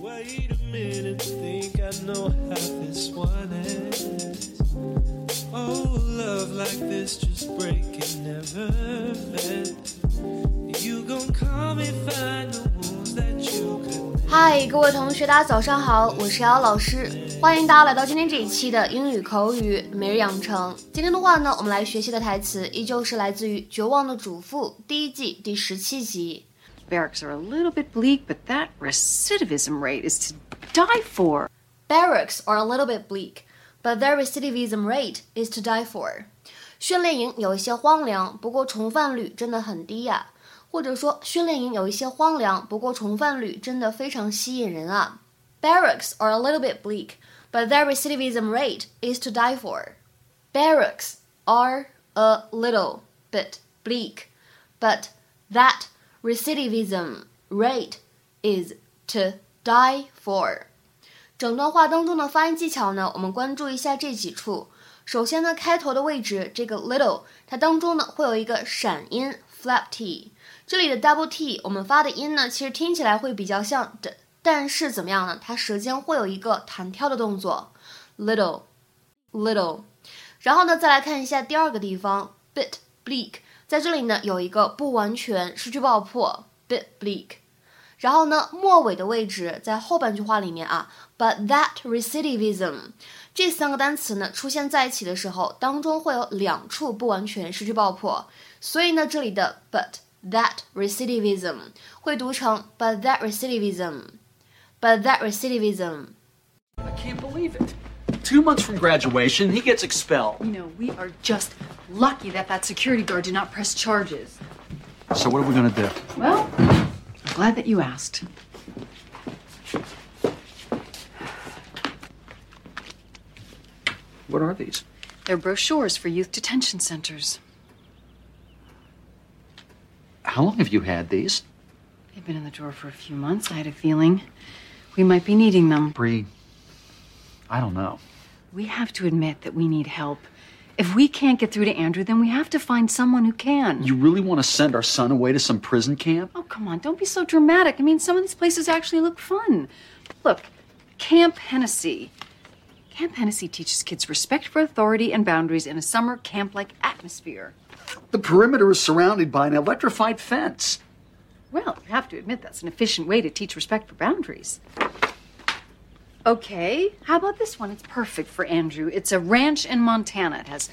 Wait a minute, think I know how this one ends. Oh, love like this just breaking never meant. You gon' call me find the wounds that you could. 嗨，各位同学，大家早上好，我是瑶老师，欢迎大家来到今天这一期的英语口语每日养成。今天的话呢，我们来学习的台词依旧是来自于《绝望的主妇》第一季第十七集。Barracks are a little bit bleak, but that recidivism rate is to die for. Barracks are a little bit bleak, but their recidivism rate is to die for. 训练营有一些荒凉，不过重犯率真的很低呀、或者说，训练营有一些荒凉，不过重犯率真的非常吸引人啊。Barracks are a little bit bleak, but their recidivism rate is to die for. Barracks are a little bit bleak, but that recidivism rate is to die for. 整段话当中的发音技巧呢，我们关注一下这几处。首先呢，开头的位置这个 little，它当中呢会有一个闪音 flap t。这里的 double t 我们发的音呢，其实听起来会比较像的，但是怎么样呢？它舌尖会有一个弹跳的动作，little little。然后呢，再来看一下第二个地方 bit bleak，在这里呢有一个不完全失去爆破 bit bleak。然后呢，末尾的位置在后半句话里面啊，but that recidivism 这三个单词呢出现在一起的时候，当中会有两处不完全失去爆破，所以呢，这里的 but that recidivism 会读成 but that recidivism，but that recidivism。I can't believe it. Two months from graduation, he gets expelled. You know, we are just lucky that that security guard did not press charges. So what are we gonna do? Well, I'm glad that you asked. What are these? They're brochures for youth detention centers. How long have you had these? They've been in the drawer for a few months. I had a feeling we might be needing them. Bree, I don't know. We have to admit that we need help. If we can't get through to Andrew, then we have to find someone who can. You really want to send our son away to some prison camp? Oh, come on, don't be so dramatic. I mean, some of these places actually look fun. Look, Camp Hennessy. Camp Hennessy teaches kids respect for authority and boundaries in a summer camp like atmosphere. The perimeter is surrounded by an electrified fence. Well, you have to admit that's an efficient way to teach respect for boundaries. Okay, how about this one? It's perfect for Andrew. It's a ranch in Montana. It has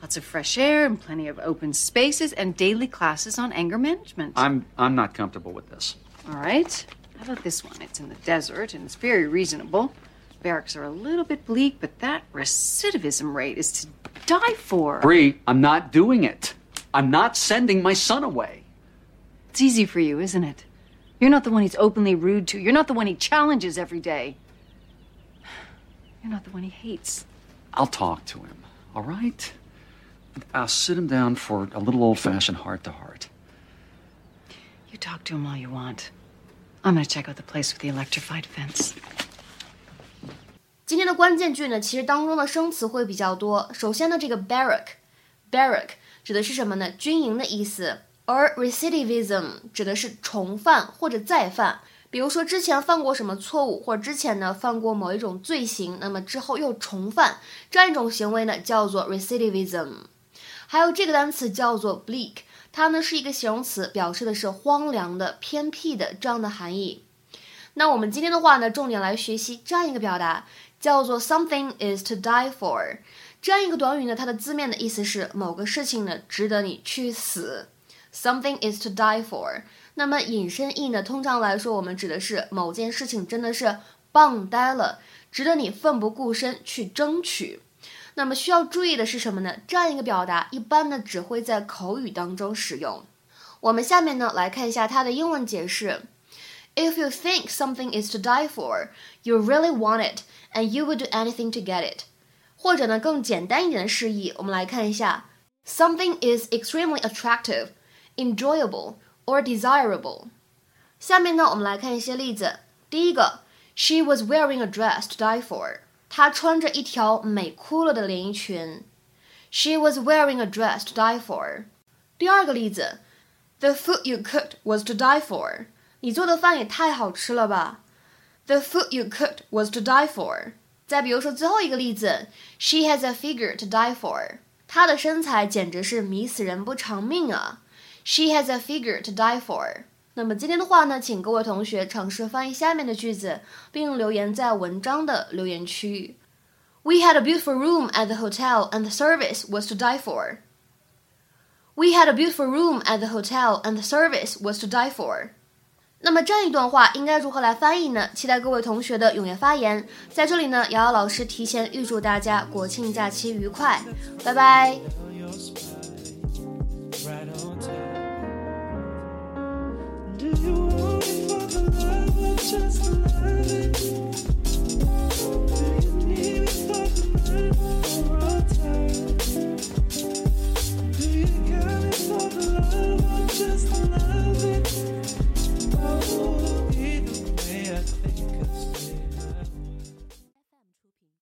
lots of fresh air and plenty of open spaces and daily classes on anger management. I'm I'm not comfortable with this. All right. How about this one? It's in the desert and it's very reasonable. Barracks are a little bit bleak, but that recidivism rate is to die for. Bree, I'm not doing it. I'm not sending my son away. It's easy for you, isn't it? You're not the one he's openly rude to. You're not the one he challenges every day. You're not the one he hates. I'll talk to him, all right? I'll sit him down for a little old fashioned heart to heart. You talk to him all you want. I'm gonna check out the place with the electrified fence. 今天的关键句呢，其实当中的生词会比较多。首先呢，这个 barrack，barrack 指的是什么呢？军营的意思。而 recidivism 指的是重犯或者再犯， 比如说之前犯过什么错误，或者之前呢犯过某一种罪行，那么之后又重犯，这样一种行为呢叫做 recidivism。还有这个单词叫做 bleak，它呢是一个形容词，表示的是荒凉的、偏僻的这样的含义。那我们今天的话呢，重点来学习这样一个表达，叫做 something is to die for。这样一个短语呢，它的字面的意思是某个事情呢值得你去死。Something is to die for。那么引申义呢，通常来说，我们指的是某件事情真的是棒呆了，值得你奋不顾身去争取。那么需要注意的是什么呢？这样一个表达一般呢只会在口语当中使用。我们下面呢来看一下它的英文解释。If you think something is to die for, you really want it, and you would do anything to get it。或者呢更简单一点的释义，我们来看一下：Something is extremely attractive, enjoyable or desirable。下面呢我们来看一些例子。第一个，She was wearing a dress to die for。她穿着一条美哭了的连衣裙。She was wearing a dress to die for。第二个例子，The food you cooked was to die for。你做的饭也太好吃了吧 The food you cooked was to die for。再比如说最后一个例子，She has a figure to die for。她的身材简直是迷死人不偿命啊。 She has a figure to die for。那么今天的话呢，请各位同学尝试翻译下面的句子，并留言在文章的留言区。We had a beautiful room at the hotel, and the service was to die for. We had a beautiful room at the hotel, and the service was to die for. 那么这样一段话应该如何来翻译呢？期待各位同学的踊跃发言。在这里呢，瑶瑶老师提前预祝大家国庆假期愉快，拜拜。